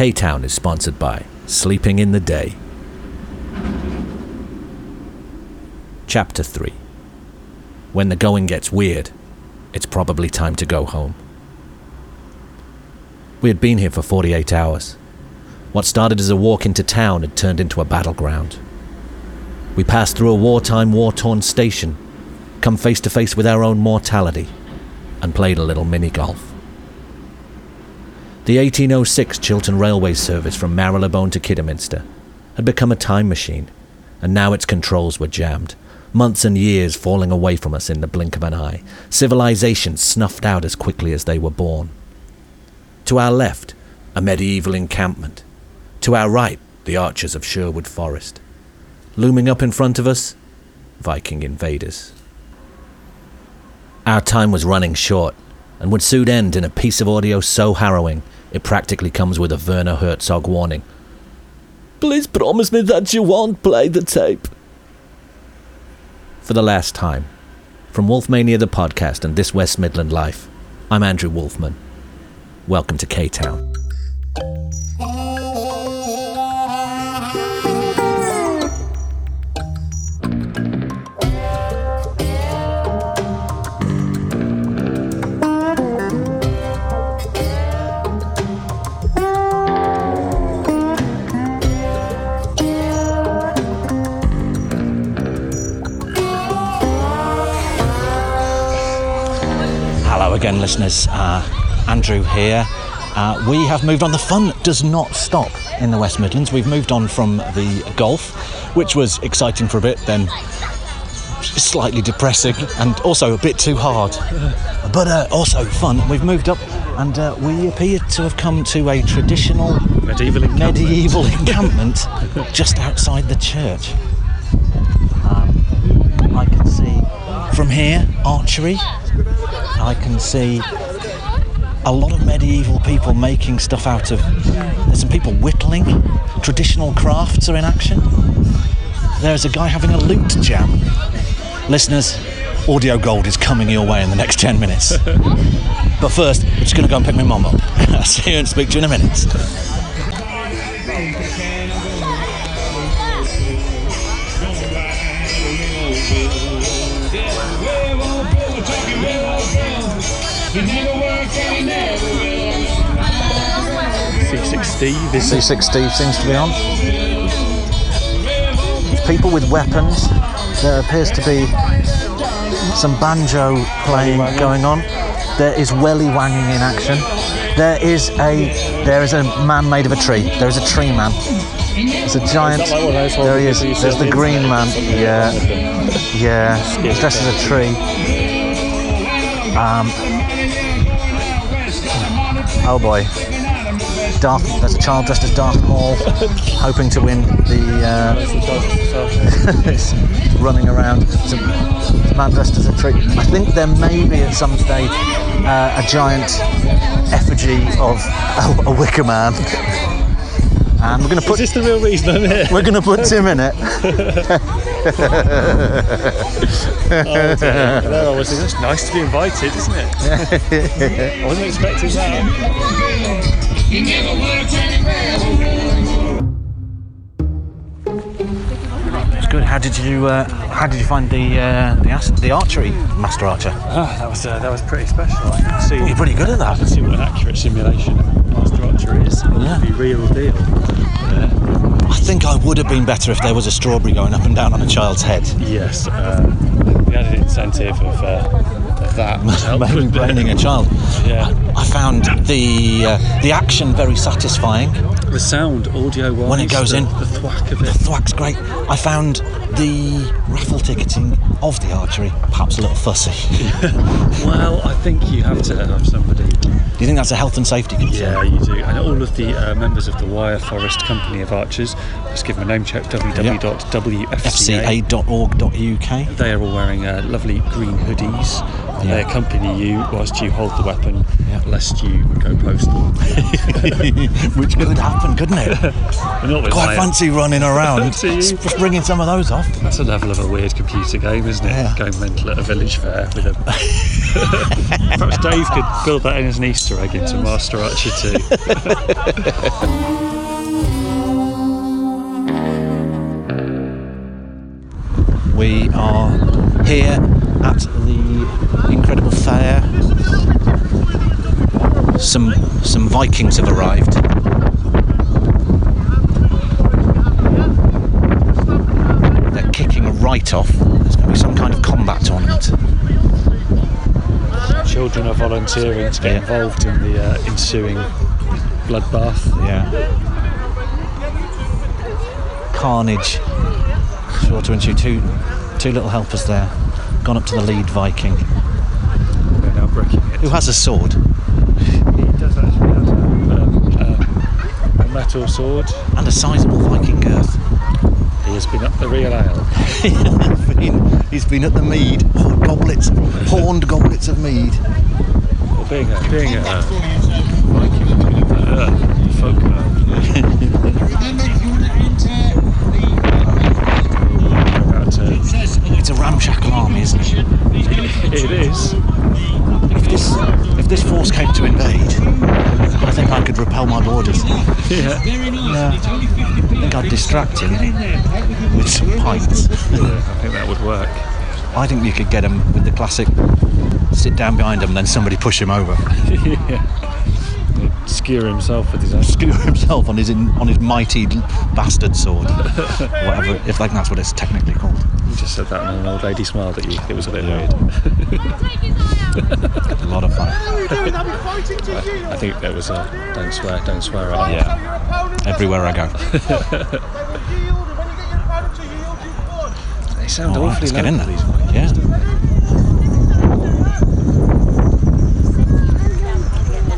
K Town is sponsored by Sleeping in the Day. Chapter 3 When the going gets weird, it's probably time to go home. We had been here for 48 hours. What started as a walk into town had turned into a battleground. We passed through a wartime, war torn station, come face to face with our own mortality, and played a little mini golf. The 1806 Chiltern Railway service from Marylebone to Kidderminster had become a time machine, and now its controls were jammed, months and years falling away from us in the blink of an eye, civilization snuffed out as quickly as they were born. To our left, a medieval encampment. To our right, the archers of Sherwood Forest. Looming up in front of us, Viking invaders. Our time was running short, and would soon end in a piece of audio so harrowing it practically comes with a Werner Herzog warning. Please promise me that you won't play the tape. For the last time, from Wolfmania the podcast and This West Midland Life, I'm Andrew Wolfman. Welcome to K Town. Again, listeners. Uh, Andrew here. Uh, we have moved on. The fun does not stop in the West Midlands. We've moved on from the golf, which was exciting for a bit, then slightly depressing and also a bit too hard, but uh, also fun. We've moved up and uh, we appear to have come to a traditional Medieval encampment. medieval encampment just outside the church. Um, I can see from here archery. I can see a lot of medieval people making stuff out of. There's some people whittling. Traditional crafts are in action. There's a guy having a lute jam. Listeners, audio gold is coming your way in the next 10 minutes. but first, I'm just going to go and pick my mum up. I'll see you and speak to you in a minute. C6 Steve is C6 Steve seems to be on. People with weapons. There appears to be some banjo playing going on. There is welly wanging in action. There is a there is a man made of a tree. There is a tree man. There's a giant. like one of those There he is. There's the green man. Yeah, yeah. He's dressed as a tree. Um. Oh boy. Darth, there's a child dressed as Darth Maul, hoping to win the. Uh, it's running around. It's a, it's a man dressed as a tree. I think there may be at some stage uh, a giant effigy of a, a wicker man. And we're going to put. Is put this the real reason I'm here? we're going to put Tim in it. Oh, dear. no, I was thinking, it's nice to be invited, isn't it? I wasn't expecting that. It's good. How did you uh, How did you find the uh, the, as- the archery master archer? Ah, that was uh, that was pretty special. I can see. You're pretty good at that. I can that. see what an accurate simulation of master. Yeah. The real deal. I think I would have been better if there was a strawberry going up and down on a child's head. Yes, uh, the added incentive of, uh, of that Maybe with braining a child. Yeah, I found the uh, the action very satisfying. the sound audio wise When it goes the, in. the thwack of it. The thwack's great. I found the raffle ticketing of the archery perhaps a little fussy. Well, I think you have to have somebody. Do you think that's a health and safety concern? Yeah, you do. And all of the uh, members of the Wyre Forest Company of Archers, just give them a name check www.wfca. FCA.org.uk. They are all wearing uh, lovely green hoodies. and They accompany you whilst you hold the weapon, lest you go postal. Which could happen, couldn't it? But not with Quite fancy running around, Do you? just bringing some of those off. That's a level of a weird computer game, isn't it? Yeah. Going mental at a village fair with a. Perhaps Dave could build that in as an Easter egg into Master Archer 2. We are here at the incredible fair. Some some Vikings have arrived. They're kicking right off. There's going to be some kind of combat tournament. Children are volunteering to get Yeah. involved in the uh, ensuing bloodbath. Yeah. Carnage. Sure to ensue two two little helpers there. Gone up to the lead Viking. They're now breaking it. Who has a sword He does actually have a, um, a metal sword. and a sizable Viking girth. He has been up the real ale. he's, been, at the mead. Oh, goblets, horned goblets of mead. Well, being a, being a Viking, uh, folk, uh, It's a ramshackle army, isn't it? it is. If this, if this force came to invade, I think I could repel my borders. Yeah. Yeah. I think I'd distract him with some pints. yeah, I think that would work. I think you could get him with the classic sit down behind him and then somebody push him over. yeah. He'd skewer himself with his own. Skewer himself on his in, on his mighty bastard sword. Whatever, if like that's what it's technically called. You just said that and an old lady smiled at you. It was a bit weird. A lot of fun. I think there was a don't swear, don't swear at Yeah. Everywhere I go. They sound right, awfully let's get in there. these Yeah.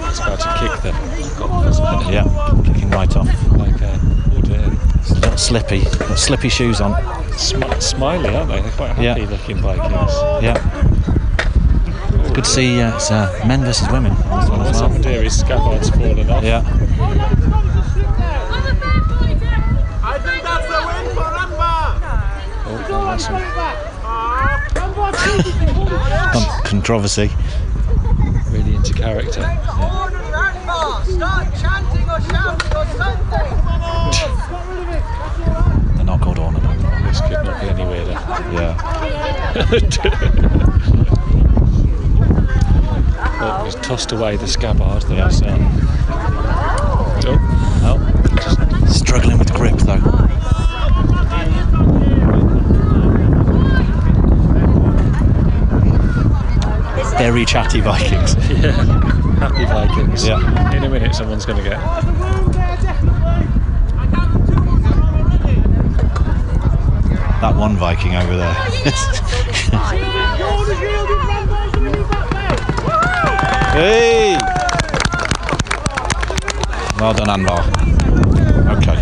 It's about to kick the goblins, isn't it? Yeah. Kicking right off. Like a, oh dear. It's little slippy. Got slippy shoes on. Smi- smiley, aren't they? They're quite happy Yeah. looking Vikings. Yeah. Good to see uh, it's uh, men versus women this one as What's well. happened here is Scabbard's fallen off. Yeah. I think that's a win for Amber. That's a- Con- controversy. really into character. Start chanting or shouting or something. They're not called ornament. This could not be any weirder. Yeah. It was tossed away the scabbard. That Yeah. was, um, oh, Oh. Struggling with grip though. Very chatty Vikings. yeah. Happy Vikings. Yeah. In a minute, someone's going to get. That one Viking over there. hey! Well done, Anvar. Okay.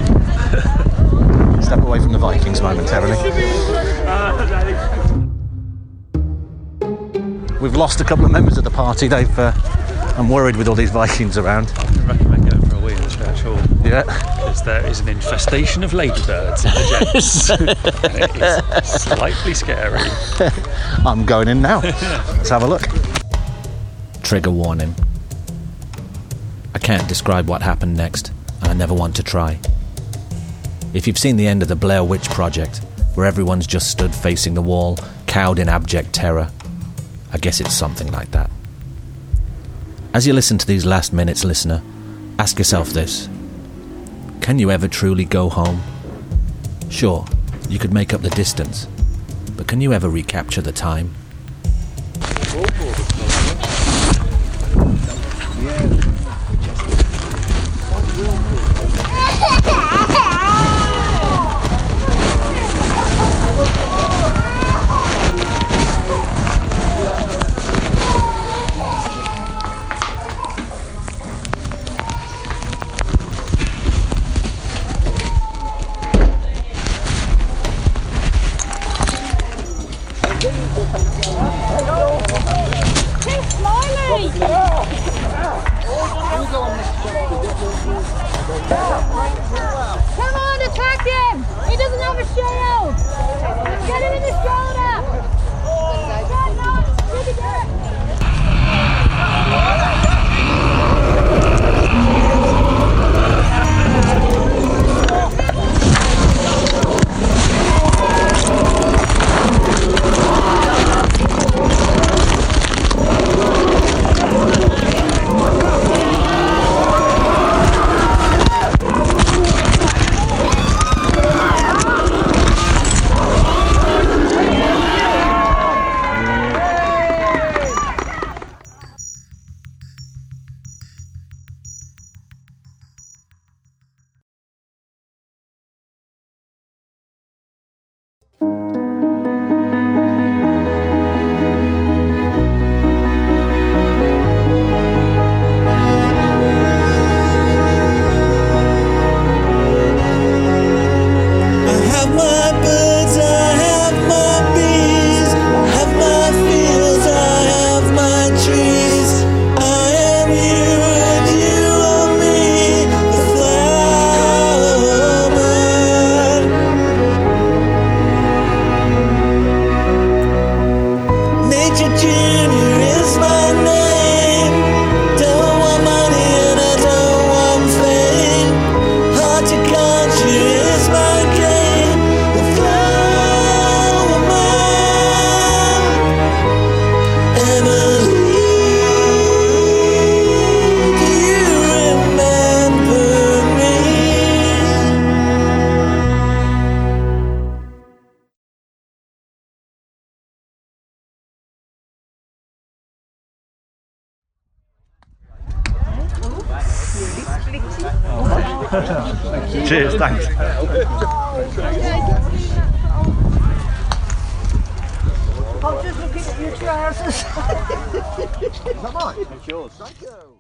Step away from the Vikings momentarily. Ah, We've lost a couple of members of the party. They've. Uh, I'm worried with all these Vikings around. I recommend going for a wee in the church hall Yeah. because there is an infestation of ladybirds in the gents. and it is slightly scary. I'm going in now. Let's have a look. Trigger warning. I can't describe what happened next, and I never want to try. If you've seen the end of the Blair Witch Project, where everyone's just stood facing the wall, cowed in abject terror, I guess it's something like that. As you listen to these last minutes, listener, ask yourself this Can you ever truly go home? Sure, you could make up the distance, but can you ever recapture the time? Shoulder! Cheers, thanks. I'm just looking at your trousers. It's yours. Thank you.